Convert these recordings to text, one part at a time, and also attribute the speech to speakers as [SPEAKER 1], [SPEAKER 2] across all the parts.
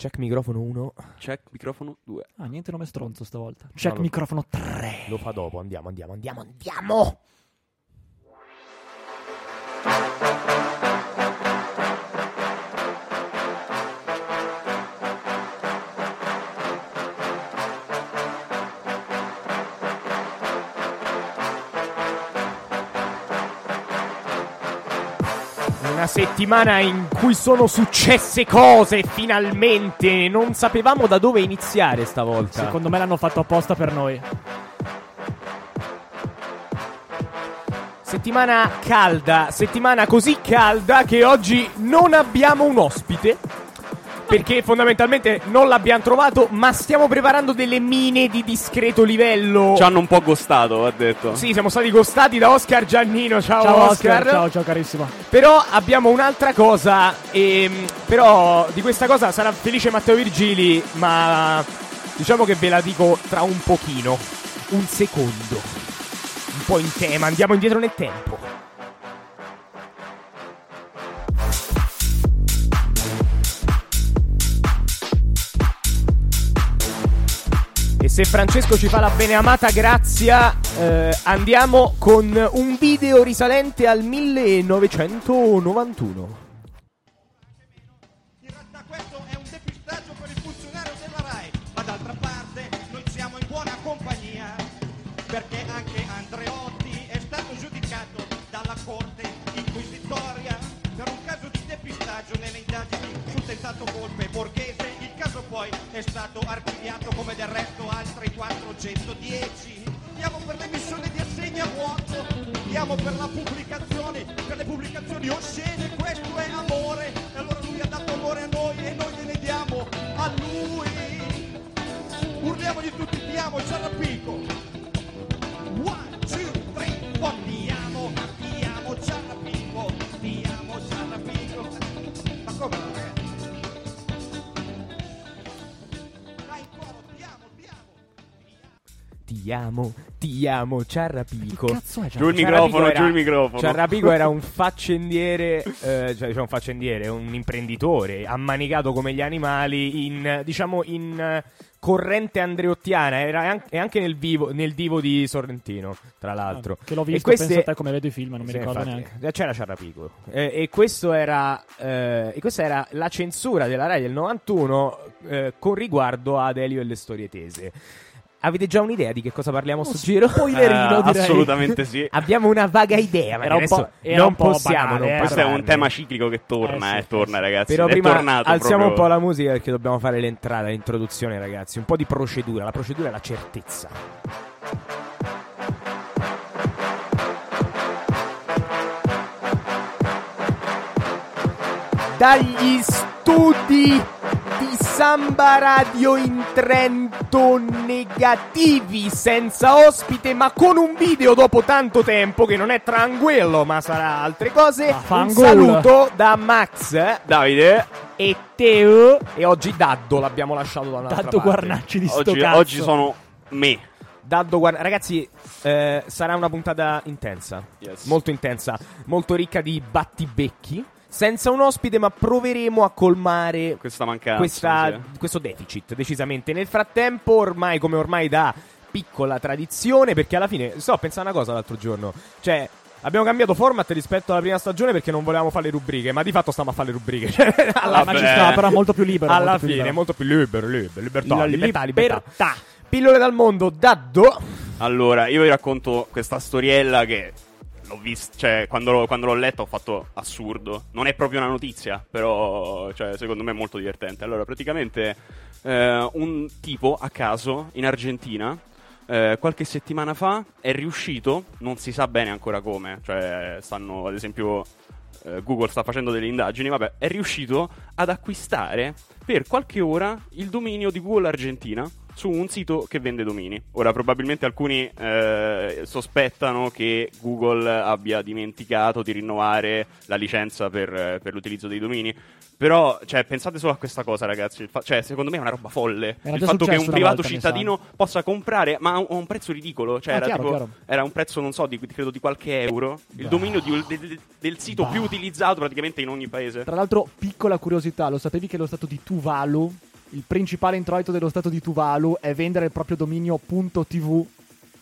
[SPEAKER 1] Check microfono 1.
[SPEAKER 2] Check microfono 2.
[SPEAKER 3] Ah, niente nome stronzo stavolta. Check
[SPEAKER 1] lo-
[SPEAKER 3] microfono 3.
[SPEAKER 1] Lo fa dopo. Andiamo, andiamo, andiamo, andiamo. Settimana in cui sono successe cose, finalmente. Non sapevamo da dove iniziare stavolta.
[SPEAKER 3] Secondo me l'hanno fatto apposta per noi.
[SPEAKER 1] Settimana calda, settimana così calda che oggi non abbiamo un ospite. Perché fondamentalmente non l'abbiamo trovato, ma stiamo preparando delle mine di discreto livello.
[SPEAKER 2] Ci hanno un po' gostato, ha detto.
[SPEAKER 1] Sì, siamo stati gostati da Oscar Giannino. Ciao,
[SPEAKER 3] Ciao
[SPEAKER 1] Oscar.
[SPEAKER 3] Oscar, ciao, ciao carissimo.
[SPEAKER 1] Però abbiamo un'altra cosa. ehm, però di questa cosa sarà felice Matteo Virgili. Ma diciamo che ve la dico tra un pochino. Un secondo. Un po' in tema. Andiamo indietro nel tempo. E se Francesco ci fa la beneamata grazia, eh, andiamo con un video risalente al 1991.
[SPEAKER 4] In realtà questo è un depistaggio per il funzionario della RAI, ma d'altra parte noi siamo in buona compagnia, perché anche Andreotti è stato giudicato dalla Corte Inquisitoria per un caso di depistaggio nelle indagini sul tentato borghese. Poi è stato archiviato come del resto altri 410. Diamo per l'emissione di assegni a vuoto, diamo per la pubblicazione, per le pubblicazioni oscene, questo è amore. E allora lui ha dato amore a noi e noi gliene diamo a lui. Urliamogli tutti, ti amo, Ciarrapico. One, Ti amo, ti amo, Ciarrapico.
[SPEAKER 3] Che cazzo è?
[SPEAKER 2] Giù il microfono,
[SPEAKER 1] era-
[SPEAKER 2] giù il microfono.
[SPEAKER 1] Ciarrapico era un faccendiere, eh, cioè diciamo un faccendiere, un imprenditore ammanicato come gli animali in, diciamo, in eh, corrente andreottiana. Era an- e anche nel, vivo, nel divo di Sorrentino, tra l'altro.
[SPEAKER 3] Che l'ho
[SPEAKER 1] E
[SPEAKER 3] visto,
[SPEAKER 1] queste-
[SPEAKER 3] penso a te come vedo i film, non mi
[SPEAKER 1] Sì,
[SPEAKER 3] ricordo
[SPEAKER 1] infatti,
[SPEAKER 3] neanche.
[SPEAKER 1] eh, C'era Ciarrapico. Eh, e, questo era, eh, e questa era la censura della Rai del 91 eh, con riguardo ad Elio e le storie tese. Avete già un'idea di che cosa parliamo sto giro?
[SPEAKER 3] spoilerino, direi.
[SPEAKER 2] assolutamente sì.
[SPEAKER 1] Abbiamo una vaga idea, ma
[SPEAKER 3] un
[SPEAKER 1] adesso non
[SPEAKER 3] un po'
[SPEAKER 1] possiamo
[SPEAKER 3] banale,
[SPEAKER 1] non
[SPEAKER 3] eh,
[SPEAKER 2] Questo è un tema ciclico che torna,
[SPEAKER 3] Eh,
[SPEAKER 2] eh,
[SPEAKER 3] sì,
[SPEAKER 2] torna
[SPEAKER 3] sì.
[SPEAKER 2] ragazzi.
[SPEAKER 1] Però
[SPEAKER 2] è
[SPEAKER 1] prima
[SPEAKER 2] tornato
[SPEAKER 1] alziamo un
[SPEAKER 2] proprio.
[SPEAKER 1] po' la musica perché dobbiamo fare l'entrata, l'introduzione, ragazzi. Un po' di procedura. La procedura è la certezza. Dagli studi di Samba Radio in Trento negativi, senza ospite, ma con un video dopo tanto tempo che non è tranquillo, ma sarà altre cose. Un saluto da Max
[SPEAKER 2] Davide,
[SPEAKER 1] e Teo e oggi Daddo l'abbiamo lasciato da un'altra
[SPEAKER 3] Tanto
[SPEAKER 1] parte.
[SPEAKER 3] guarnacci di sto
[SPEAKER 2] oggi,
[SPEAKER 3] cazzo.
[SPEAKER 2] oggi sono me.
[SPEAKER 1] Daddo guarda ragazzi eh, sarà una puntata intensa
[SPEAKER 2] Yes.
[SPEAKER 1] molto intensa molto ricca di battibecchi senza un ospite ma proveremo a colmare
[SPEAKER 2] Questa mancanza.
[SPEAKER 1] questa-
[SPEAKER 2] sì.
[SPEAKER 1] questo deficit decisamente nel frattempo ormai come ormai da piccola tradizione perché alla fine sto pensando una cosa l'altro giorno cioè Abbiamo cambiato format rispetto alla prima stagione perché non volevamo fare le rubriche, ma di fatto stiamo a fare le rubriche. Cioè, alla
[SPEAKER 3] ma
[SPEAKER 2] Vabbè.
[SPEAKER 3] ci sta, però molto più libero.
[SPEAKER 1] alla
[SPEAKER 3] molto
[SPEAKER 1] fine,
[SPEAKER 3] libero.
[SPEAKER 1] molto più libero, libero, libertà,
[SPEAKER 3] La
[SPEAKER 1] libertà, libertà.
[SPEAKER 3] libertà.
[SPEAKER 1] Pillole dal mondo, Daddo.
[SPEAKER 2] Allora, io vi racconto questa storiella che l'ho vista, cioè, quando quando l'ho letta ho fatto assurdo. Non è proprio una notizia, però, cioè, secondo me è molto divertente. Allora, praticamente, eh, un tipo a caso in Argentina. eh, qualche settimana fa è riuscito, non si sa bene ancora come, cioè stanno ad esempio eh, Google sta facendo delle indagini, vabbè, è riuscito ad acquistare per qualche ora il dominio di Google Argentina su un sito che vende domini. Ora, probabilmente alcuni eh, sospettano che Google abbia dimenticato di rinnovare la licenza per, per l'utilizzo dei domini. Però, cioè, pensate solo a questa cosa, ragazzi. Fa- cioè, secondo me è una roba folle.
[SPEAKER 3] Era
[SPEAKER 2] il fatto che un privato
[SPEAKER 3] volta,
[SPEAKER 2] cittadino possa comprare, ma a un, a un prezzo ridicolo. Cioè,
[SPEAKER 3] Ah,
[SPEAKER 2] era,
[SPEAKER 3] chiaro,
[SPEAKER 2] tipo-
[SPEAKER 3] chiaro.
[SPEAKER 2] era un prezzo, non so, di, credo di qualche euro. Il dominio di de- de- del sito più utilizzato praticamente in ogni paese.
[SPEAKER 3] Tra l'altro, piccola curiosità, lo sapevi che lo stato di Tuvalu il principale introito dello stato di Tuvalu è vendere il proprio dominio .tv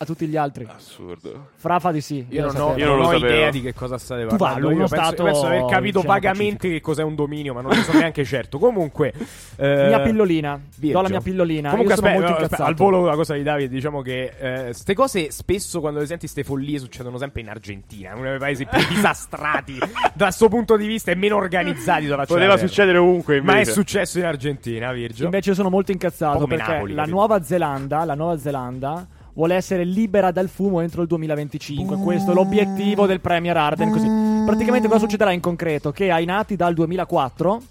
[SPEAKER 3] a tutti gli altri.
[SPEAKER 2] Assurdo.
[SPEAKER 3] Fra fa di sì.
[SPEAKER 1] Io non ho.
[SPEAKER 2] Io non
[SPEAKER 1] ho idea di che cosa state parlando. Io penso,
[SPEAKER 3] stato,
[SPEAKER 1] penso di aver capito
[SPEAKER 3] diciamo,
[SPEAKER 1] vagamente
[SPEAKER 3] pacifico.
[SPEAKER 1] che cos'è un dominio, ma non ne sono neanche certo. Comunque, eh,
[SPEAKER 3] Mia pillolina.
[SPEAKER 1] Virgio.
[SPEAKER 3] Do la mia pillolina.
[SPEAKER 1] Comunque,
[SPEAKER 3] Io sono
[SPEAKER 1] aspetta,
[SPEAKER 3] molto
[SPEAKER 1] aspetta,
[SPEAKER 3] incazzato.
[SPEAKER 1] al volo la cosa di Davide, diciamo che eh, ste cose spesso quando le senti ste follie succedono sempre in Argentina, uno dei paesi più disastrati da questo punto di vista e meno organizzati
[SPEAKER 2] Poteva
[SPEAKER 1] della terra.
[SPEAKER 2] succedere ovunque,
[SPEAKER 1] Ma è
[SPEAKER 2] invece.
[SPEAKER 1] successo in Argentina, Virgio.
[SPEAKER 3] Invece io sono molto incazzato perché
[SPEAKER 1] Napoli,
[SPEAKER 3] la? Nuova Zelanda, la Nuova Zelanda vuole essere libera dal fumo entro il 2025. Questo è l'obiettivo del Premier Arden. Così. Praticamente cosa succederà in concreto? Che ai nati dal 2004,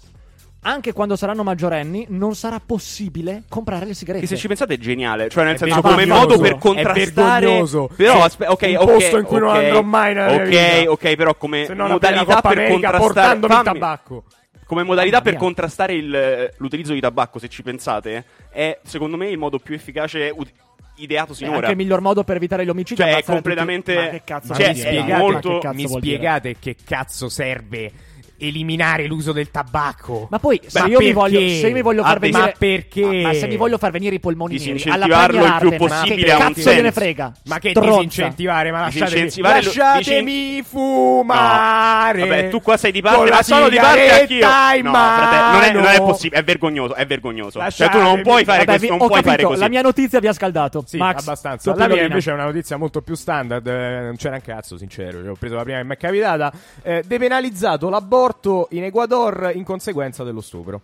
[SPEAKER 3] anche quando saranno maggiorenni, non sarà possibile comprare le sigarette.
[SPEAKER 2] Che se ci pensate è geniale, cioè nel
[SPEAKER 1] È
[SPEAKER 2] senso come modo per contrastare. Però
[SPEAKER 1] Sì.
[SPEAKER 2] aspe- ok,
[SPEAKER 1] Un
[SPEAKER 2] ok,
[SPEAKER 1] posto in cui non
[SPEAKER 2] ok,
[SPEAKER 1] andrò mai nella
[SPEAKER 2] Ok,
[SPEAKER 1] vita.
[SPEAKER 2] ok, però come
[SPEAKER 1] Se non
[SPEAKER 2] modalità
[SPEAKER 1] Coppa
[SPEAKER 2] per
[SPEAKER 1] America
[SPEAKER 2] contrastare fammi-
[SPEAKER 1] tabacco.
[SPEAKER 2] Come modalità per contrastare il- l'utilizzo di tabacco, se ci pensate, è secondo me il modo più efficace ut- ideato
[SPEAKER 3] È
[SPEAKER 2] sinora.
[SPEAKER 3] anche il miglior modo per evitare gli omicidi.
[SPEAKER 2] Cioè, è completamente-
[SPEAKER 3] tutti- Ma che cazzo
[SPEAKER 1] Ma
[SPEAKER 2] Cioè,
[SPEAKER 1] mi
[SPEAKER 2] è
[SPEAKER 1] spiegate,
[SPEAKER 2] molto-
[SPEAKER 3] Ma che cazzo
[SPEAKER 1] mi spiegate che cazzo serve eliminare l'uso del tabacco?
[SPEAKER 3] Ma poi, se
[SPEAKER 1] Ma
[SPEAKER 3] io mi voglio, se io mi voglio far
[SPEAKER 2] Ah,
[SPEAKER 3] venire,
[SPEAKER 1] ma perché?
[SPEAKER 3] Ah, ma se mi voglio far venire i polmoni neri alla
[SPEAKER 2] il più possibile
[SPEAKER 3] che
[SPEAKER 2] ha un
[SPEAKER 3] cazzo gliene frega?
[SPEAKER 1] Ma che
[SPEAKER 3] Stronza.
[SPEAKER 1] disincentivare? Ma lasciatemi,
[SPEAKER 2] Disincentivare lo-
[SPEAKER 1] lasciatemi fumare.
[SPEAKER 2] No. Vabbè, tu qua sei di parte, ma sono di parte anch'io. No, frate, non è, non è possibile, è vergognoso, è vergognoso. Cioè, tu non puoi fare
[SPEAKER 3] Vabbè,
[SPEAKER 2] questo,
[SPEAKER 3] vi-
[SPEAKER 2] non puoi fare
[SPEAKER 3] capito,
[SPEAKER 2] così.
[SPEAKER 3] la mia notizia vi ha scaldato.
[SPEAKER 1] Sì,
[SPEAKER 3] Max,
[SPEAKER 1] abbastanza. La mia invece è una notizia molto più standard. eh, non c'era un cazzo, sincero. Cioè, ho preso la prima che mi è capitata. Eh, depenalizzato l'aborto in Ecuador in conseguenza dello stupro.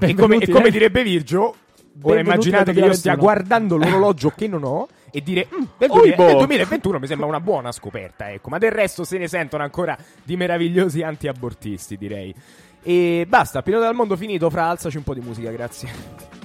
[SPEAKER 1] E come, e come
[SPEAKER 3] eh.
[SPEAKER 1] direbbe Virgio, ora immaginate che io stia
[SPEAKER 3] 2021.
[SPEAKER 1] guardando l'orologio che non ho e dire "Mm, nel,
[SPEAKER 2] Oi,
[SPEAKER 1] 2000
[SPEAKER 2] boh."
[SPEAKER 1] nel 2021 mi sembra una buona scoperta, ecco, ma del resto se ne sentono ancora di meravigliosi anti-abortisti, direi. E basta, pilota del mondo finito, fra alzaci un po' di musica, grazie.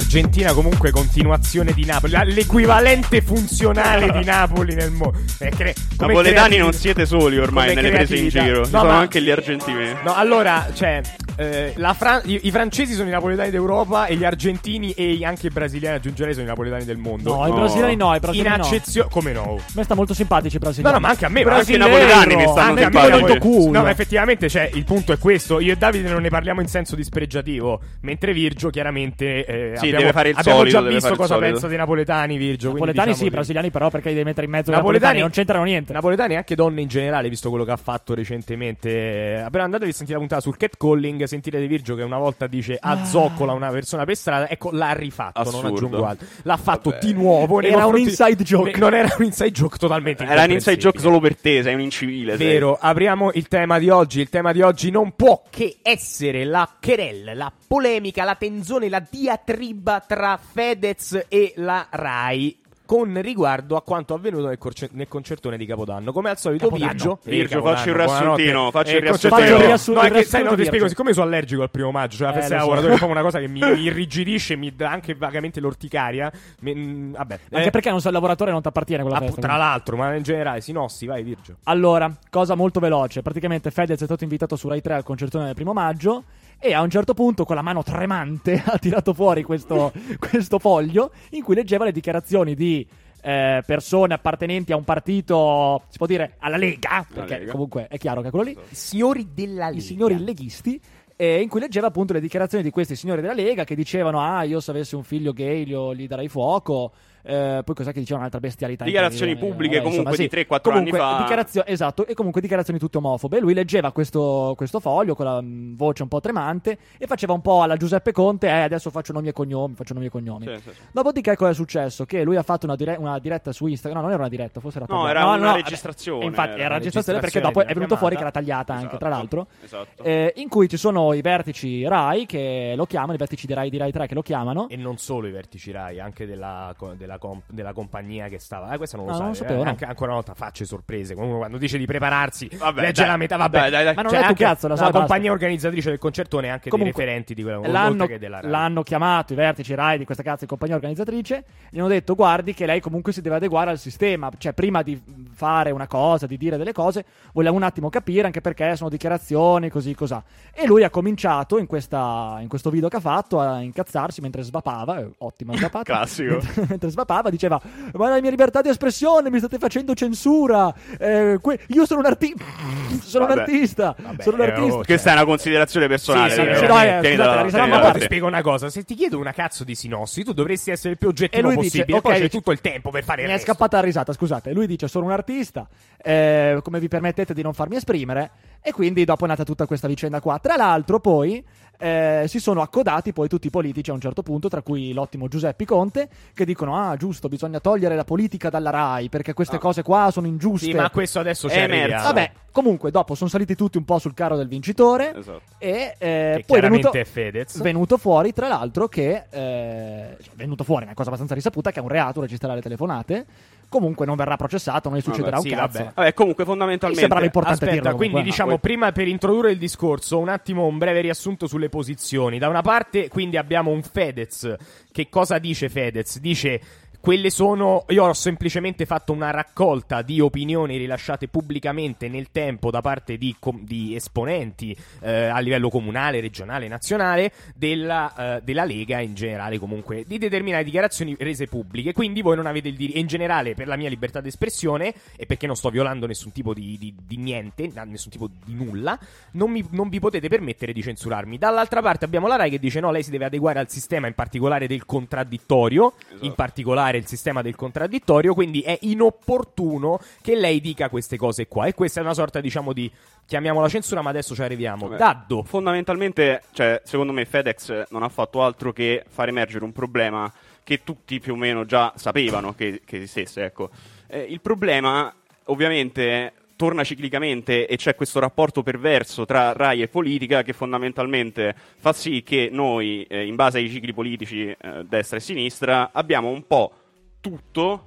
[SPEAKER 1] Argentina comunque continuazione di Napoli, l'equivalente funzionale di Napoli nel mondo. Eh, cre-
[SPEAKER 2] Napoletani
[SPEAKER 1] creativi-
[SPEAKER 2] non siete soli ormai nelle prese in giro. Ci
[SPEAKER 1] No,
[SPEAKER 2] sono
[SPEAKER 1] ma-
[SPEAKER 2] anche gli argentini.
[SPEAKER 1] No, allora, cioè, eh, la Fran- i, i francesi sono i napoletani d'Europa e gli argentini e anche i brasiliani, aggiungerei, sono i napoletani del mondo.
[SPEAKER 3] No, i
[SPEAKER 2] No.
[SPEAKER 3] brasiliani no, i
[SPEAKER 1] in
[SPEAKER 3] brasiliani no.
[SPEAKER 1] accezione, come no?
[SPEAKER 3] A me sta molto simpatici i
[SPEAKER 1] No,
[SPEAKER 3] brasiliani.
[SPEAKER 1] no, ma anche a me, ma
[SPEAKER 2] Anche i napoletani mi stanno
[SPEAKER 1] anche a me
[SPEAKER 2] simpatici.
[SPEAKER 1] molto
[SPEAKER 3] cool.
[SPEAKER 1] No, ma effettivamente, cioè, il punto è questo. Io e Davide non ne parliamo in senso dispregiativo, mentre Virgio, chiaramente, eh,
[SPEAKER 2] Sì,
[SPEAKER 1] abbiamo,
[SPEAKER 2] deve fare il
[SPEAKER 1] abbiamo
[SPEAKER 2] solito,
[SPEAKER 1] già
[SPEAKER 2] deve
[SPEAKER 1] visto
[SPEAKER 2] fare il
[SPEAKER 1] cosa
[SPEAKER 2] solito.
[SPEAKER 1] pensa dei napoletani, Virgio. quindi
[SPEAKER 3] Napoletani
[SPEAKER 1] diciamo
[SPEAKER 3] sì,
[SPEAKER 1] che-
[SPEAKER 3] brasiliani però perché li devi mettere in mezzo ai
[SPEAKER 1] Napoletani-
[SPEAKER 3] napoletani, non c'entrano niente.
[SPEAKER 1] Napoletani e anche donne in generale, visto quello che ha fatto recentemente. Eh, Però andatevi a sentire la puntata sul catcalling, sentirete Virgio che una volta dice
[SPEAKER 3] Ah.
[SPEAKER 1] azzoccola una persona per strada, ecco l'ha rifatto, non
[SPEAKER 2] Assurdo.
[SPEAKER 1] aggiungo altro. L'ha fatto
[SPEAKER 2] Vabbè.
[SPEAKER 1] di nuovo.
[SPEAKER 3] Era un inside joke.
[SPEAKER 1] Non era un inside joke totalmente
[SPEAKER 2] Era un inside joke solo per te, sei un incivile. sei.
[SPEAKER 1] Vero, apriamo il tema di oggi. Il tema di oggi non può che essere la querella, la polemica, la tenzone, la diatriba tra Fedez e la Rai. Con riguardo a quanto avvenuto nel, corce- nel concertone di Capodanno. Come al solito,
[SPEAKER 3] Capodanno.
[SPEAKER 1] Virgio.
[SPEAKER 2] Virgio,
[SPEAKER 1] Capodanno,
[SPEAKER 2] facci il riassuntino, facci il
[SPEAKER 1] Eh,
[SPEAKER 2] riassuntino.
[SPEAKER 3] Faccio il riassu-
[SPEAKER 1] No,
[SPEAKER 3] il
[SPEAKER 1] che sai, no, ti spiego, siccome sono allergico al primo maggio, cioè la
[SPEAKER 3] Eh,
[SPEAKER 1] festa
[SPEAKER 3] lo
[SPEAKER 1] dei
[SPEAKER 3] so.
[SPEAKER 1] è proprio una cosa che mi, mi irrigidisce, mi dà anche vagamente l'orticaria. Mi- mm, vabbè.
[SPEAKER 3] Anche
[SPEAKER 1] Eh,
[SPEAKER 3] perché non sei il lavoratore e non ti appartiene quella
[SPEAKER 1] appunto,
[SPEAKER 3] festa.
[SPEAKER 1] tra l'altro, ma in generale, Sinossi, vai Virgio.
[SPEAKER 3] Allora, cosa molto veloce. Praticamente Fedez è stato invitato su Rai 3 al concertone del primo maggio. E a un certo punto, con la mano tremante, ha tirato fuori questo, questo foglio in cui leggeva le dichiarazioni di eh, persone appartenenti a un partito, si può dire, alla Lega, perché
[SPEAKER 2] Lega.
[SPEAKER 3] comunque è chiaro che è quello lì.
[SPEAKER 1] I signori della
[SPEAKER 3] i signori leghisti. eh, in cui leggeva appunto le dichiarazioni di questi signori della Lega che dicevano: Ah, io se avessi un figlio gay gli darei fuoco. Eh, poi cos'è che dicevano? Un'altra bestialità.
[SPEAKER 2] Dichiarazioni pubbliche comunque di 3-4
[SPEAKER 3] Comunque,
[SPEAKER 2] anni fa.
[SPEAKER 3] dichiarazio- esatto, e comunque dichiarazioni tutte omofobe. Lui leggeva questo, questo foglio con la mh, voce un po' tremante e faceva un po' alla Giuseppe Conte: Eh, adesso faccio nomi e cognomi, faccio nomi e cognomi.
[SPEAKER 2] Sì, sì, sì.
[SPEAKER 3] Dopodiché, cosa è successo? Che lui ha fatto una, dire- una diretta su Instagram. No, non era una diretta, forse era
[SPEAKER 2] No,
[SPEAKER 3] tagliata.
[SPEAKER 2] era una
[SPEAKER 3] vabbè.
[SPEAKER 2] registrazione,
[SPEAKER 3] Infatti,
[SPEAKER 2] era una
[SPEAKER 3] registrazione perché dopo è venuto fuori che era tagliata anche,
[SPEAKER 2] Esatto,
[SPEAKER 3] tra l'altro.
[SPEAKER 2] Esatto.
[SPEAKER 3] Eh, in cui ci sono i vertici Rai che lo chiamano, i vertici di Rai di Rai 3 che lo chiamano.
[SPEAKER 1] E non solo i vertici Rai, anche della, co- della, com- della compagnia che stava. Eh, questa non lo
[SPEAKER 3] Ah,
[SPEAKER 1] sai.
[SPEAKER 3] non lo sapevo,
[SPEAKER 1] eh.
[SPEAKER 3] no.
[SPEAKER 1] Anche, ancora una volta facce sorprese. Uno quando dice di prepararsi,
[SPEAKER 2] Vabbè,
[SPEAKER 1] legge
[SPEAKER 2] dai.
[SPEAKER 1] la metà. Vabbè,
[SPEAKER 2] Dai, dai, dai.
[SPEAKER 3] Ma non
[SPEAKER 1] Cioè,
[SPEAKER 3] è tu
[SPEAKER 1] anche
[SPEAKER 3] cazzo, la
[SPEAKER 1] la compagnia organizzatrice del concertone e anche
[SPEAKER 3] Comunque,
[SPEAKER 1] dei referenti di quella
[SPEAKER 3] L'hanno,
[SPEAKER 1] che della Rai.
[SPEAKER 3] l'hanno chiamato i vertici Rai di questa cazzo di compagnia organizzatrice. Gli hanno detto: Guardi, che lei comunque si deve adeguare al sistema. Cioè, prima di fare una cosa, di dire delle cose, vogliamo un attimo capire, anche perché sono dichiarazioni, così, così. E lui ha incominciato in, questa- in questo video che ha fatto a incazzarsi mentre svapava, eh, ottima svapata.
[SPEAKER 2] Classico.
[SPEAKER 3] Mentre, mentre svapava diceva, ma la mia libertà di espressione, mi state facendo censura, eh, que- io sono un artista, sono un artista,
[SPEAKER 1] Vabbè,
[SPEAKER 3] sono un
[SPEAKER 1] eh,
[SPEAKER 3] artista.
[SPEAKER 1] oh,
[SPEAKER 2] Questa è una considerazione personale.
[SPEAKER 1] Sì, sì, sì,
[SPEAKER 3] no, eh, scusate,
[SPEAKER 1] Ma ti spiego una cosa: se ti chiedo una cazzo di sinossi, tu dovresti essere il più oggettivo
[SPEAKER 3] E lui dice,
[SPEAKER 1] possibile. poi
[SPEAKER 3] ok,
[SPEAKER 1] c'è tutto il tempo per fare il
[SPEAKER 3] Mi è
[SPEAKER 1] resto.
[SPEAKER 3] scappata la risata, scusate. Lui dice: Sono un artista, eh, come vi permettete di non farmi esprimere? E quindi dopo è nata tutta questa vicenda qua. Tra l'altro, poi eh, si sono accodati poi tutti i politici a un certo punto, tra cui l'ottimo Giuseppe Conte, che dicono: Ah, giusto, bisogna togliere la politica dalla RAI perché queste
[SPEAKER 2] Ah.
[SPEAKER 3] cose qua sono ingiuste.
[SPEAKER 1] Sì, ma questo adesso c'è
[SPEAKER 2] emerso.
[SPEAKER 3] Vabbè, comunque, dopo sono saliti tutti un po' sul carro del vincitore.
[SPEAKER 2] Esatto.
[SPEAKER 3] E eh, poi è venuto,
[SPEAKER 1] è Fedez.
[SPEAKER 3] venuto fuori, tra l'altro, che eh, cioè, è venuto fuori, è una cosa abbastanza risaputa, che è un reato registrare le telefonate. Comunque non verrà processato, non gli succederà
[SPEAKER 1] Vabbè,
[SPEAKER 3] un
[SPEAKER 1] sì,
[SPEAKER 3] cazzo.
[SPEAKER 1] vabbè.
[SPEAKER 2] Vabbè, comunque
[SPEAKER 3] Mi
[SPEAKER 2] fondamentalmente
[SPEAKER 3] sembrava importante
[SPEAKER 1] Aspetta,
[SPEAKER 3] dirlo.
[SPEAKER 1] quindi
[SPEAKER 3] comunque.
[SPEAKER 1] diciamo,
[SPEAKER 2] Ah, poi-
[SPEAKER 1] prima per introdurre il discorso, un attimo un breve riassunto sulle posizioni. Da una parte, quindi abbiamo un Fedez. Che cosa dice Fedez? Dice. Quelle sono. Io ho semplicemente fatto una raccolta di opinioni rilasciate pubblicamente nel tempo da parte di, com- di esponenti eh, a livello comunale, regionale, nazionale della, eh, della Lega in generale, comunque, di determinate dichiarazioni rese pubbliche. Quindi voi non avete il diritto. In generale, per la mia libertà d'espressione e perché non sto violando nessun tipo di, di- di niente, nessun tipo di nulla, non, mi- non vi potete permettere di censurarmi. Dall'altra parte abbiamo la Rai che dice: no, lei si deve adeguare al sistema, in particolare del contraddittorio.
[SPEAKER 2] Esatto.
[SPEAKER 1] In particolare il sistema del contraddittorio. Quindi è inopportuno che lei dica queste cose qua. E questa è una sorta, diciamo, di chiamiamola censura, ma adesso ci arriviamo.
[SPEAKER 2] Vabbè.
[SPEAKER 1] Daddo.
[SPEAKER 2] Fondamentalmente, cioè, secondo me FedEx non ha fatto altro che far emergere un problema che tutti più o meno già sapevano che, che esistesse. Ecco. Eh, il problema, ovviamente, torna ciclicamente e c'è questo rapporto perverso tra RAI e politica che fondamentalmente fa sì che noi, eh, in base ai cicli politici eh, destra e sinistra, abbiamo un po' tutto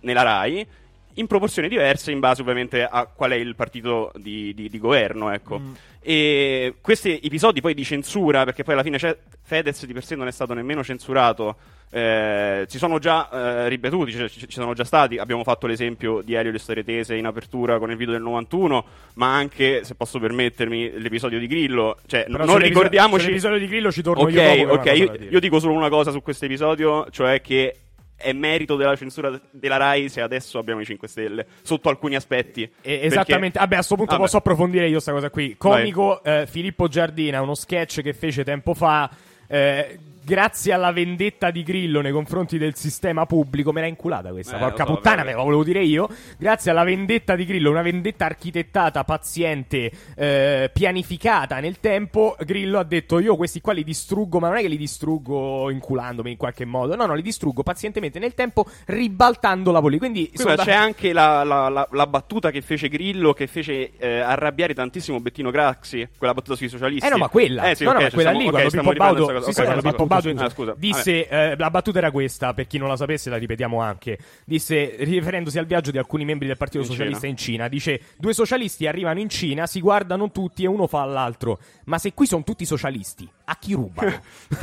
[SPEAKER 2] nella RAI in proporzioni diverse in base ovviamente a qual è il partito di, di- di governo ecco.
[SPEAKER 3] Mm.
[SPEAKER 2] e questi episodi poi di censura perché poi alla fine Fedez di per sé non è stato nemmeno censurato eh, si sono già eh, ripetuti cioè, ci, ci sono già stati abbiamo fatto l'esempio di Elio Le Storie Tese in apertura con il video del 91 ma anche se posso permettermi l'episodio di Grillo cioè
[SPEAKER 1] Però
[SPEAKER 2] non ricordiamoci
[SPEAKER 1] sull'episodio di Grillo ci torno
[SPEAKER 2] ok,
[SPEAKER 1] io dopo,
[SPEAKER 2] ok, io, io dico solo una cosa su questo episodio, cioè che è merito della censura della Rai se adesso abbiamo i 5 Stelle, sotto alcuni aspetti.
[SPEAKER 1] Eh,
[SPEAKER 2] Perché-
[SPEAKER 1] esattamente, vabbè, a questo punto
[SPEAKER 2] Vabbè.
[SPEAKER 1] posso approfondire io questa cosa qui. Comico eh, Filippo Giardina, uno sketch che fece tempo fa. eh, grazie alla vendetta di Grillo nei confronti del sistema pubblico, me l'ha inculata questa,
[SPEAKER 2] Eh,
[SPEAKER 1] porca
[SPEAKER 2] so,
[SPEAKER 1] puttana, me lo volevo dire io. Grazie alla vendetta di Grillo, una vendetta architettata, paziente, eh, pianificata nel tempo. Grillo ha detto: Io questi qua li distruggo, ma non è che li distruggo inculandomi in qualche modo, no, no, li distruggo pazientemente nel tempo, ribaltando la politica. Quindi
[SPEAKER 2] Qui
[SPEAKER 1] sono
[SPEAKER 2] ma
[SPEAKER 1] da-
[SPEAKER 2] c'è anche la, la- la- la battuta che fece Grillo, che fece eh, arrabbiare tantissimo Bettino Craxi, quella battuta sui socialisti.
[SPEAKER 1] Eh no, ma quella,
[SPEAKER 2] Eh sì,
[SPEAKER 1] no,
[SPEAKER 2] ok,
[SPEAKER 1] no, ma quella lì,
[SPEAKER 2] ok,
[SPEAKER 1] quando Pippo Baudo, sì,
[SPEAKER 2] scusa, Ah, scusa.
[SPEAKER 1] disse, eh, la battuta era questa, per chi non la sapesse la ripetiamo anche, disse, riferendosi al viaggio di alcuni membri del Partito
[SPEAKER 2] In
[SPEAKER 1] Socialista
[SPEAKER 2] Cina.
[SPEAKER 1] in Cina, dice, due socialisti arrivano in Cina, si guardano tutti e uno fa all'altro, ma se qui sono tutti socialisti, a chi rubano?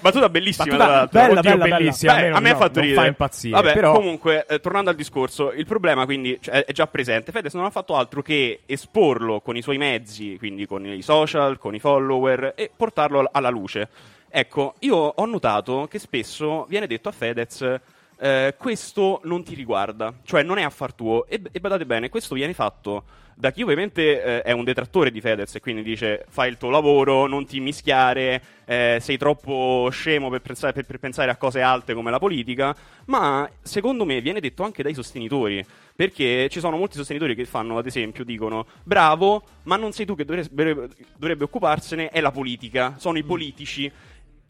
[SPEAKER 2] Battuta bellissima,
[SPEAKER 1] Battuta
[SPEAKER 3] bella,
[SPEAKER 1] Oddio,
[SPEAKER 3] bella,
[SPEAKER 1] bellissima,
[SPEAKER 2] Beh,
[SPEAKER 1] a me,
[SPEAKER 2] a me ha fatto
[SPEAKER 1] non
[SPEAKER 2] ridere.
[SPEAKER 1] fa impazzire,
[SPEAKER 2] Vabbè,
[SPEAKER 1] però...
[SPEAKER 2] comunque, eh, tornando al discorso, il problema quindi cioè, è già presente. Fedez non ha fatto altro che esporlo con i suoi mezzi, quindi con i social, con i follower, e portarlo al- alla luce. Ecco, io ho notato che spesso viene detto a Fedez. eh, questo non ti riguarda, cioè non è affar tuo. E, e badate bene, questo viene fatto da chi ovviamente eh, è un detrattore di Fedez e quindi dice fai il tuo lavoro, non ti mischiare, eh, sei troppo scemo per pensare, per- per pensare a cose alte come la politica, ma secondo me viene detto anche dai sostenitori, perché ci sono molti sostenitori che fanno, ad esempio, dicono bravo, ma non sei tu che dovre- dovrebbe, dovrebbe occuparsene, è la politica, sono i politici.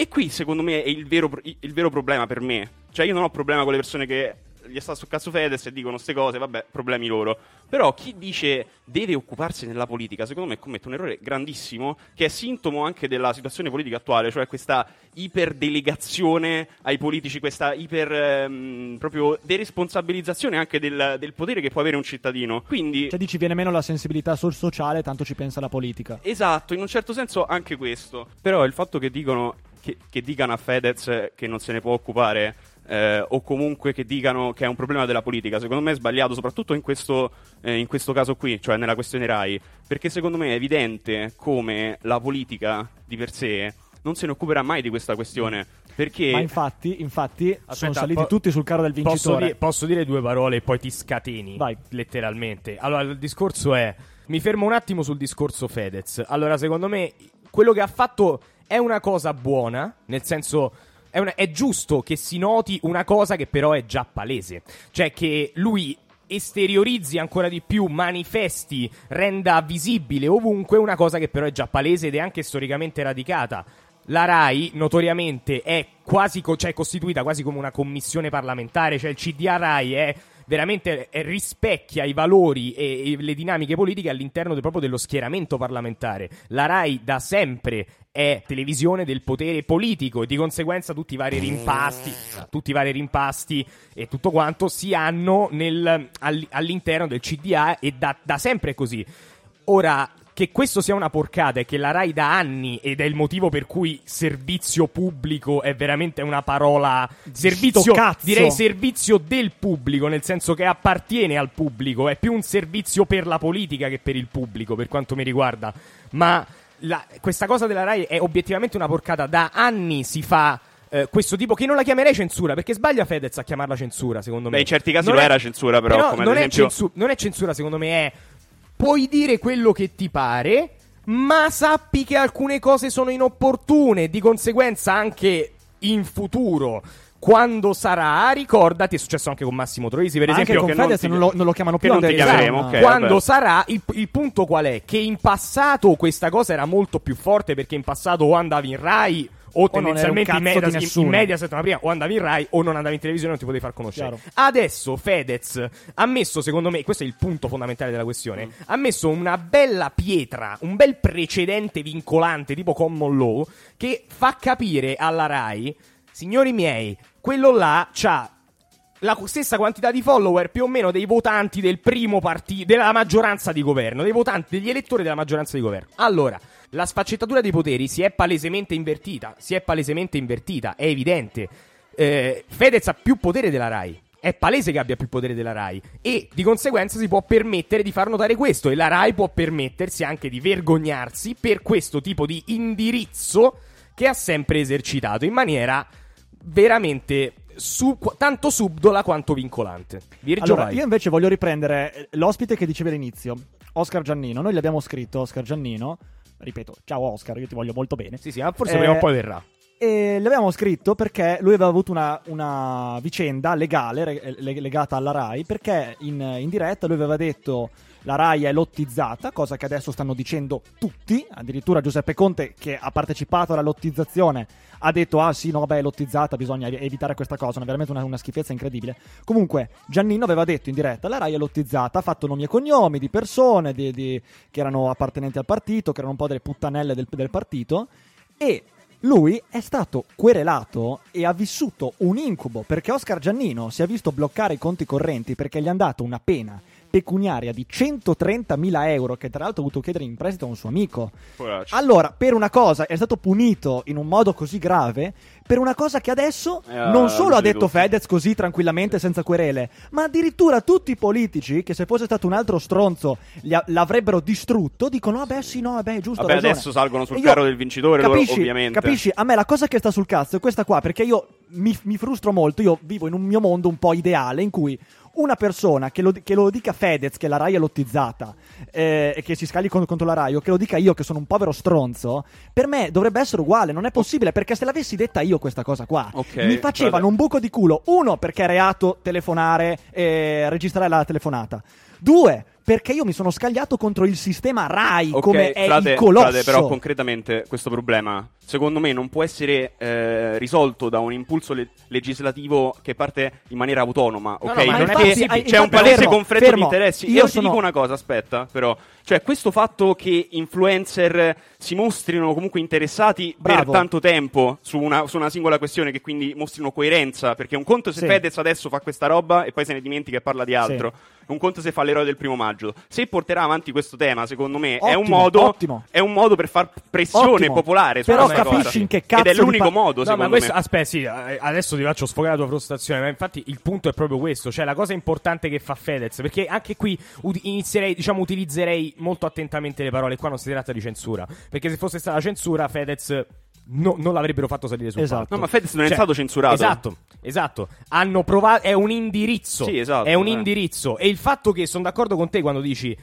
[SPEAKER 2] E qui secondo me è il vero, il vero problema per me. Cioè io non ho problema con le persone che gli sta sul cazzo Fedez e dicono queste cose, vabbè, problemi loro. Però chi dice deve occuparsi della politica, secondo me commette un errore grandissimo che è sintomo anche della situazione politica attuale, cioè questa iperdelegazione ai politici, questa iper ehm, proprio deresponsabilizzazione anche del, del potere che può avere un cittadino. Quindi
[SPEAKER 3] Cioè, dici, viene meno la sensibilità sul sociale, tanto ci pensa la politica.
[SPEAKER 2] Esatto, in un certo senso anche questo. Però il fatto che dicono che, che dicano a Fedez che non se ne può occupare eh, o comunque che dicano che è un problema della politica. Secondo me è sbagliato, soprattutto in questo, eh, in questo caso qui, cioè nella questione RAI, perché secondo me è evidente come la politica di per sé non se ne occuperà mai di questa questione. Perché
[SPEAKER 3] Ma infatti, infatti sono
[SPEAKER 1] Aspetta,
[SPEAKER 3] saliti
[SPEAKER 1] po-
[SPEAKER 3] tutti sul carro del
[SPEAKER 1] Posso,
[SPEAKER 3] vincitore.
[SPEAKER 1] dire- posso dire due parole e poi ti scateni?
[SPEAKER 3] Vai.
[SPEAKER 1] Letteralmente. Allora, il discorso è. Mi fermo un attimo sul discorso Fedez. Allora, secondo me, quello che ha fatto è una cosa buona, nel senso. È, una- è giusto che si noti una cosa che però è già palese. Cioè che lui esteriorizzi ancora di più, manifesti, renda visibile ovunque una cosa che però è già palese ed è anche storicamente radicata. La RAI notoriamente è quasi co- cioè, costituita quasi come una commissione parlamentare, cioè il CDA RAI è veramente è- rispecchia i valori e, e le dinamiche politiche all'interno de- proprio dello schieramento parlamentare. La RAI da sempre è televisione del potere politico e di conseguenza tutti i vari rimpasti, tutti i vari rimpasti e tutto quanto si hanno nel- all- all'interno del CDA e da, da sempre è così. Ora, che questo sia una porcata e che la RAI da anni, ed è il motivo per cui servizio pubblico è veramente una parola. Servizio, direi servizio del pubblico, nel senso che appartiene al pubblico, è più un servizio per la politica che per il pubblico, per quanto mi riguarda. Ma la- questa cosa della RAI è obiettivamente una porcata. Da anni si fa. eh, questo tipo che non la chiamerei censura perché sbaglia Fedez a chiamarla censura secondo me
[SPEAKER 2] Beh, in certi casi
[SPEAKER 1] Non
[SPEAKER 2] lo
[SPEAKER 1] è-
[SPEAKER 2] era censura, però, come ad
[SPEAKER 1] non,
[SPEAKER 2] esempio-
[SPEAKER 1] è censu- non è censura secondo me è puoi dire quello che ti pare, ma sappi che alcune cose sono inopportune, di conseguenza anche in futuro. Quando sarà, ricordati, è successo anche con Massimo Troisi, per
[SPEAKER 3] Ma anche
[SPEAKER 1] esempio,
[SPEAKER 3] con
[SPEAKER 2] che non
[SPEAKER 3] Fedez non, lo, non lo chiamano
[SPEAKER 2] che
[SPEAKER 3] più
[SPEAKER 2] non ti chiameremo,
[SPEAKER 3] Isama.
[SPEAKER 2] ok.
[SPEAKER 1] quando
[SPEAKER 2] vabbè.
[SPEAKER 1] sarà, il, il punto qual è? Che in passato questa cosa era molto più forte perché in passato o andavi in Rai o
[SPEAKER 3] O non
[SPEAKER 1] tendenzialmente in, Mediaset- in, in Mediaset ma prima o andavi in Rai o non andavi in televisione non ti potevi far conoscere.
[SPEAKER 3] Chiaro.
[SPEAKER 1] Adesso Fedez ha messo, secondo me, questo è il punto fondamentale della questione,
[SPEAKER 2] Mm.
[SPEAKER 1] ha messo una bella pietra, un bel precedente vincolante tipo common law che fa capire alla Rai, signori miei, quello là c'ha la stessa quantità di follower più o meno dei votanti del primo partito, della maggioranza di governo, dei votanti, degli elettori della maggioranza di governo. Allora, la sfaccettatura dei poteri si è palesemente invertita, si è palesemente invertita, è evidente. Eh, Fedez ha più potere della RAI. È palese che abbia più potere della RAI e di conseguenza si può permettere di far notare questo e la RAI può permettersi anche di vergognarsi per questo tipo di indirizzo che ha sempre esercitato in maniera veramente su- tanto subdola quanto vincolante. Virgio
[SPEAKER 3] Allora,
[SPEAKER 1] vai.
[SPEAKER 3] io invece voglio riprendere eh, l'ospite che diceva all'inizio, Oscar Giannino. Noi gli abbiamo scritto Oscar Giannino. Ripeto, ciao Oscar, io ti voglio molto bene.
[SPEAKER 1] Sì, sì, ma forse
[SPEAKER 3] Eh,
[SPEAKER 1] prima o poi verrà.
[SPEAKER 3] E l'abbiamo scritto perché lui aveva avuto una, una vicenda legale re- le- legata alla RAI, perché in, in diretta lui aveva detto la RAI è lottizzata, cosa che adesso stanno dicendo tutti, addirittura Giuseppe Conte che ha partecipato alla lottizzazione ha detto ah sì no vabbè è lottizzata, bisogna evitare questa cosa, è veramente una, una schifezza incredibile. Comunque Giannino aveva detto in diretta la RAI è lottizzata, ha fatto nomi e cognomi di persone di- di- che erano appartenenti al partito, che erano un po' delle puttanelle del, del partito e lui è stato querelato e ha vissuto un incubo perché Oscar Giannino si è visto bloccare i conti correnti perché gli è andato una pena pecuniaria di 130.000 euro che tra l'altro ha dovuto chiedere in prestito a un suo amico.
[SPEAKER 2] Poveraccio.
[SPEAKER 3] Allora, per una cosa è stato punito in un modo così grave, per una cosa che adesso
[SPEAKER 2] Eh,
[SPEAKER 3] non solo ha detto. Fedez così tranquillamente senza querele, ma addirittura tutti i politici che se fosse stato un altro stronzo li a- l'avrebbero distrutto dicono vabbè sì no vabbè è giusto
[SPEAKER 2] Vabbè,
[SPEAKER 3] ha ragione."
[SPEAKER 2] adesso salgono sul carro del vincitore, loro,
[SPEAKER 3] capisci,
[SPEAKER 2] ovviamente.
[SPEAKER 3] Capisci? A me la cosa che sta sul cazzo è questa qua, perché io mi, mi frustro molto, io vivo in un mio mondo un po' ideale in cui una persona che lo, che lo dica Fedez, che la Rai è lottizzata, eh, e che si scagli con- contro la Rai, o che lo dica io che sono un povero stronzo, per me dovrebbe essere uguale, non è possibile, perché se l'avessi detta io questa cosa qua,
[SPEAKER 2] Ok,
[SPEAKER 3] mi facevano
[SPEAKER 2] frate-
[SPEAKER 3] un buco di culo. Uno, perché è reato telefonare e registrare la telefonata. Due, perché io mi sono scagliato contro il sistema Rai,
[SPEAKER 2] Ok,
[SPEAKER 3] come è
[SPEAKER 2] frate,
[SPEAKER 3] il colosso.
[SPEAKER 2] frate, però concretamente questo problema, secondo me, non può essere eh, risolto da un impulso le- legislativo che parte in maniera autonoma, ok?
[SPEAKER 1] no,
[SPEAKER 2] non è che
[SPEAKER 3] ah,
[SPEAKER 2] c'è
[SPEAKER 3] infatti-
[SPEAKER 2] un palese
[SPEAKER 3] fermo,
[SPEAKER 2] conflitto
[SPEAKER 3] fermo.
[SPEAKER 2] di interessi.
[SPEAKER 3] Io
[SPEAKER 2] Io,
[SPEAKER 3] sono-
[SPEAKER 2] ti dico una cosa, aspetta, però. Cioè, questo fatto che influencer si mostrino comunque interessati
[SPEAKER 3] Bravo.
[SPEAKER 2] per tanto tempo su una, su una singola questione, che quindi mostrino coerenza, perché un conto se
[SPEAKER 3] Sì.
[SPEAKER 2] Fedez adesso fa questa roba e poi se ne dimentica e parla di altro. Un conto se fa l'eroe del primo maggio. Se porterà avanti questo tema, secondo me, è, un
[SPEAKER 3] Ottimo,
[SPEAKER 2] modo,
[SPEAKER 3] ottimo.
[SPEAKER 2] è un modo per far pressione
[SPEAKER 3] Ottimo.
[SPEAKER 2] popolare
[SPEAKER 3] Però capisci
[SPEAKER 2] cosa.
[SPEAKER 3] in che cazzo
[SPEAKER 2] Ed è l'unico
[SPEAKER 3] pa-
[SPEAKER 2] modo,
[SPEAKER 1] No,
[SPEAKER 2] secondo
[SPEAKER 1] ma questo,
[SPEAKER 2] me.
[SPEAKER 1] aspetta, sì, adesso ti faccio sfogare la tua frustrazione. Ma infatti il punto è proprio questo: cioè la cosa importante che fa Fedez. Perché anche qui ut- inizierei, diciamo, utilizzerei molto attentamente le parole. Qua non si tratta di censura. Perché se fosse stata censura, Fedez no- non l'avrebbero fatto salire sul
[SPEAKER 3] Esatto.
[SPEAKER 1] palco.
[SPEAKER 2] No, ma Fedez non è
[SPEAKER 1] Cioè,
[SPEAKER 2] stato censurato.
[SPEAKER 1] Esatto, esatto. Hanno provato. È un indirizzo.
[SPEAKER 2] Sì, esatto,
[SPEAKER 1] È un
[SPEAKER 2] eh.
[SPEAKER 1] indirizzo. E il fatto che sono d'accordo con te quando dici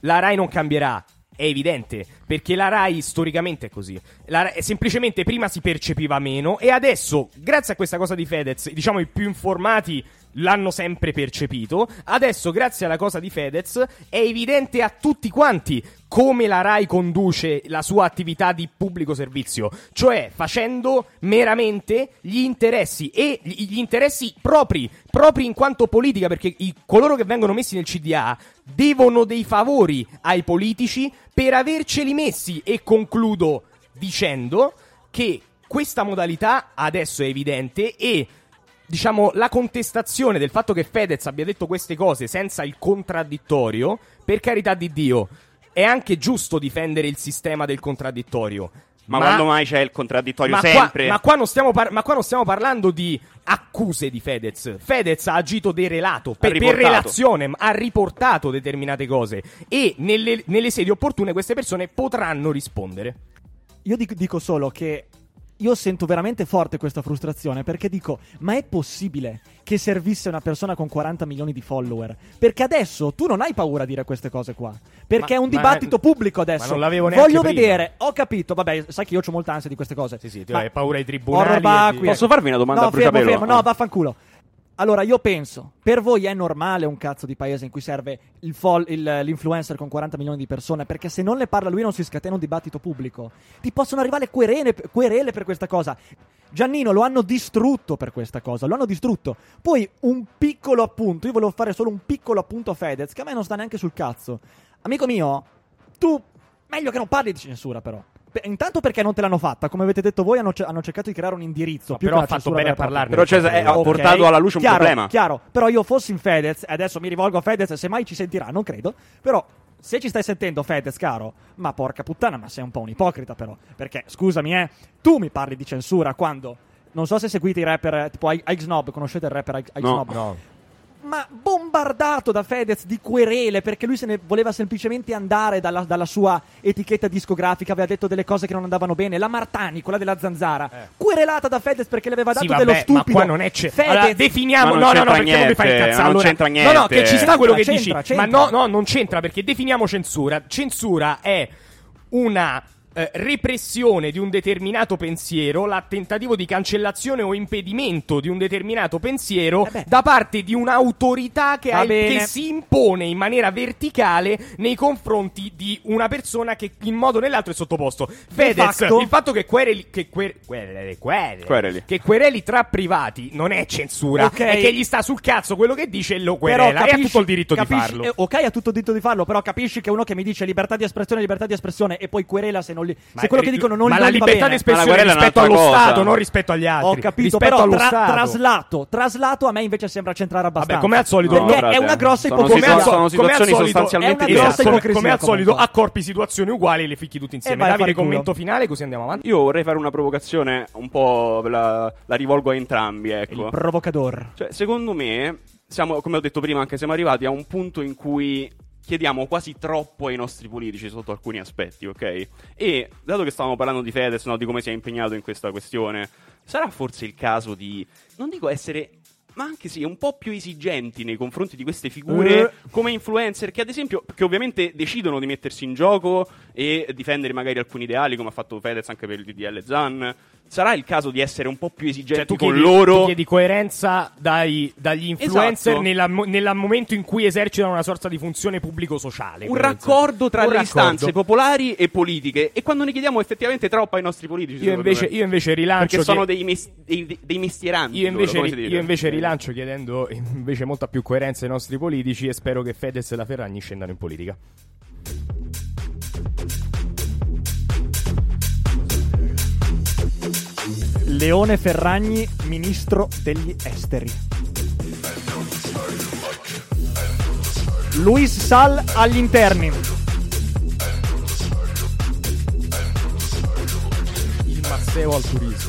[SPEAKER 1] la Rai non cambierà. È evidente, perché la Rai storicamente è così. La semplicemente prima si percepiva meno e adesso, grazie a questa cosa di Fedez, diciamo i più informati l'hanno sempre percepito. Adesso, grazie alla cosa di Fedez, è evidente a tutti quanti come la Rai conduce la sua attività di pubblico servizio, cioè facendo meramente gli interessi e gli interessi propri, propri in quanto politica, perché i- coloro che vengono messi nel CDA devono dei favori ai politici per averceli messi e concludo dicendo che questa modalità adesso è evidente e diciamo la contestazione del fatto che Fedez abbia detto queste cose senza il contraddittorio, per carità di Dio, è anche giusto difendere il sistema del contraddittorio.
[SPEAKER 2] Ma, quando mai c'è il contraddittorio
[SPEAKER 1] ma qua-
[SPEAKER 2] sempre?
[SPEAKER 1] ma, qua non stiamo par- ma qua non stiamo parlando di accuse di Fedez. Fedez ha agito derelato per, per relazione, ma ha riportato determinate cose e nelle, nelle sedi opportune queste persone potranno rispondere.
[SPEAKER 3] Io dico, dico solo che io sento veramente forte questa frustrazione perché dico, ma è possibile che servisse una persona con 40 milioni di follower? Perché adesso tu non hai paura a dire queste cose qua. Perché
[SPEAKER 1] Ma-
[SPEAKER 3] è un
[SPEAKER 1] ma-
[SPEAKER 3] dibattito pubblico adesso.
[SPEAKER 1] ma non l'avevo neanche
[SPEAKER 3] Voglio
[SPEAKER 1] prima.
[SPEAKER 3] vedere, ho capito, vabbè, sai che io ho molta ansia di queste cose.
[SPEAKER 1] Sì, sì, tu
[SPEAKER 3] Ma-
[SPEAKER 1] hai paura ai tribunali di-
[SPEAKER 2] Posso farvi una domanda
[SPEAKER 3] no,
[SPEAKER 2] a?
[SPEAKER 3] Fermo, fermo, no,
[SPEAKER 2] Ah.
[SPEAKER 3] vaffanculo. Allora, io penso, per voi è normale un cazzo di paese in cui serve il fol- il- l'influencer con 40 milioni di persone? Perché se non ne parla lui non si scatena un dibattito pubblico. Ti possono arrivare querele, querele per questa cosa. Giannino lo hanno distrutto per questa cosa, lo hanno distrutto. Poi un piccolo appunto, io volevo fare solo un piccolo appunto a Fedez, che a me non sta neanche sul cazzo. Amico mio, tu meglio che non parli di censura però. Intanto perché non te l'hanno fatta, come avete detto voi hanno, ce- hanno cercato di creare un indirizzo.
[SPEAKER 1] No,
[SPEAKER 3] più
[SPEAKER 1] però ha fatto bene a parlarne.
[SPEAKER 2] Però Cesare, eh, ha
[SPEAKER 3] Ok,
[SPEAKER 2] portato alla luce un
[SPEAKER 3] chiaro,
[SPEAKER 2] problema.
[SPEAKER 3] Chiaro, però io fossi in Fedez, e adesso mi rivolgo a Fedez, se mai ci sentirà, non credo, però se ci stai sentendo Fedez, caro, ma porca puttana, ma sei un po' un ipocrita però, perché scusami, eh, tu mi parli di censura quando non so se seguite i rapper tipo I- Ike Snob, conoscete il rapper Ike, Ike
[SPEAKER 2] No.
[SPEAKER 3] Snob?
[SPEAKER 1] No.
[SPEAKER 3] Ma bombardato da Fedez di querele perché lui se ne voleva semplicemente andare dalla, dalla sua etichetta discografica, aveva detto delle cose che non andavano bene. La Martani, quella della zanzara, querelata da Fedez perché le aveva dato
[SPEAKER 1] Sì,
[SPEAKER 3] dello
[SPEAKER 1] vabbè, ma
[SPEAKER 3] stupido.
[SPEAKER 1] qua non è ce-
[SPEAKER 3] Fedez,
[SPEAKER 1] allora, definiamo
[SPEAKER 2] Ma non
[SPEAKER 1] no no no
[SPEAKER 2] c'entra
[SPEAKER 1] perché non mi fai
[SPEAKER 2] niente,
[SPEAKER 1] incazzare
[SPEAKER 2] non
[SPEAKER 1] allora-
[SPEAKER 2] c'entra
[SPEAKER 1] no no
[SPEAKER 2] niente.
[SPEAKER 1] che ci sta quello che
[SPEAKER 3] C'entra,
[SPEAKER 1] dici
[SPEAKER 3] c'entra,
[SPEAKER 1] ma
[SPEAKER 3] c'entra.
[SPEAKER 1] no no non c'entra perché definiamo censura censura è una eh, repressione di un determinato pensiero, la tentativo di cancellazione o impedimento di un determinato pensiero
[SPEAKER 3] Eh beh.
[SPEAKER 1] da parte di un'autorità che, ha che si impone in maniera verticale nei confronti di una persona che in modo o nell'altro è sottoposto. Fedez,
[SPEAKER 3] fatto-
[SPEAKER 1] il fatto che quereli, che quer- quereli, quereli,
[SPEAKER 2] Quereli.
[SPEAKER 1] che quereli tra privati non è censura,
[SPEAKER 3] Ok.
[SPEAKER 1] è che gli sta sul cazzo quello che dice e lo querela e ha
[SPEAKER 3] capisci-
[SPEAKER 1] tutto il diritto di
[SPEAKER 3] capisci-
[SPEAKER 1] farlo.
[SPEAKER 3] eh, ok, ha tutto il diritto di farlo, però capisci che uno che mi dice libertà di espressione, libertà di espressione e poi querela se non li,
[SPEAKER 1] Ma
[SPEAKER 3] se quello
[SPEAKER 1] è-
[SPEAKER 3] che dicono non,
[SPEAKER 1] ma
[SPEAKER 3] non
[SPEAKER 1] la libertà
[SPEAKER 3] bene.
[SPEAKER 1] di espressione
[SPEAKER 2] è
[SPEAKER 1] rispetto allo
[SPEAKER 2] cosa.
[SPEAKER 1] Stato, non rispetto agli altri.
[SPEAKER 3] Ho capito,
[SPEAKER 1] rispetto
[SPEAKER 3] però tra-
[SPEAKER 1] Stato.
[SPEAKER 3] traslato, traslato a me invece sembra centrare abbastanza.
[SPEAKER 1] Vabbè, come al solito,
[SPEAKER 3] perché
[SPEAKER 2] no,
[SPEAKER 3] è
[SPEAKER 2] frate,
[SPEAKER 3] una grossa ipocrisia.
[SPEAKER 2] sono situazioni sostanzialmente
[SPEAKER 3] è una grossa
[SPEAKER 1] come- al solito, accorpi situazioni uguali e le ficchi tutti insieme. Davide, commento finale, così andiamo avanti.
[SPEAKER 2] Io vorrei fare una provocazione un po' la, la rivolgo a entrambi, ecco.
[SPEAKER 3] Il provocador.
[SPEAKER 2] Cioè, secondo me, siamo, come ho detto prima, anche siamo arrivati a un punto in cui chiediamo quasi troppo ai nostri politici sotto alcuni aspetti, ok? E dato che stavamo parlando di Fedez, no, di come si è impegnato in questa questione, sarà forse il caso di, non dico essere, ma anche sì, un po' più esigenti nei confronti di queste figure
[SPEAKER 3] Eh.
[SPEAKER 2] come influencer che ad esempio, che ovviamente decidono di mettersi in gioco e difendere magari alcuni ideali, come ha fatto Fedez anche per il DDL Zan. Sarà il caso di essere un po' più esigenti
[SPEAKER 1] Cioè, tu
[SPEAKER 2] con
[SPEAKER 1] chiedi,
[SPEAKER 2] loro.
[SPEAKER 1] tu chiedi coerenza dai- dagli influencer
[SPEAKER 2] Esatto.
[SPEAKER 1] nella- nel momento in cui esercitano una sorta di funzione pubblico-sociale.
[SPEAKER 2] un raccordo tra
[SPEAKER 1] Un
[SPEAKER 2] le
[SPEAKER 1] raccordo.
[SPEAKER 2] istanze popolari e politiche e quando ne chiediamo effettivamente troppo ai nostri politici
[SPEAKER 1] Io invece, io invece rilancio.
[SPEAKER 2] perché sono dei, mes- dei, dei mestieranti
[SPEAKER 1] Io
[SPEAKER 2] loro,
[SPEAKER 1] invece,
[SPEAKER 2] si dice?
[SPEAKER 1] io invece rilancio chiedendo invece molta più coerenza ai nostri politici e spero che Fedez e la Ferragni scendano in politica.
[SPEAKER 3] Leone Ferragni, ministro degli esteri. Luis Sal agli interni.
[SPEAKER 1] Il Masseo al turismo.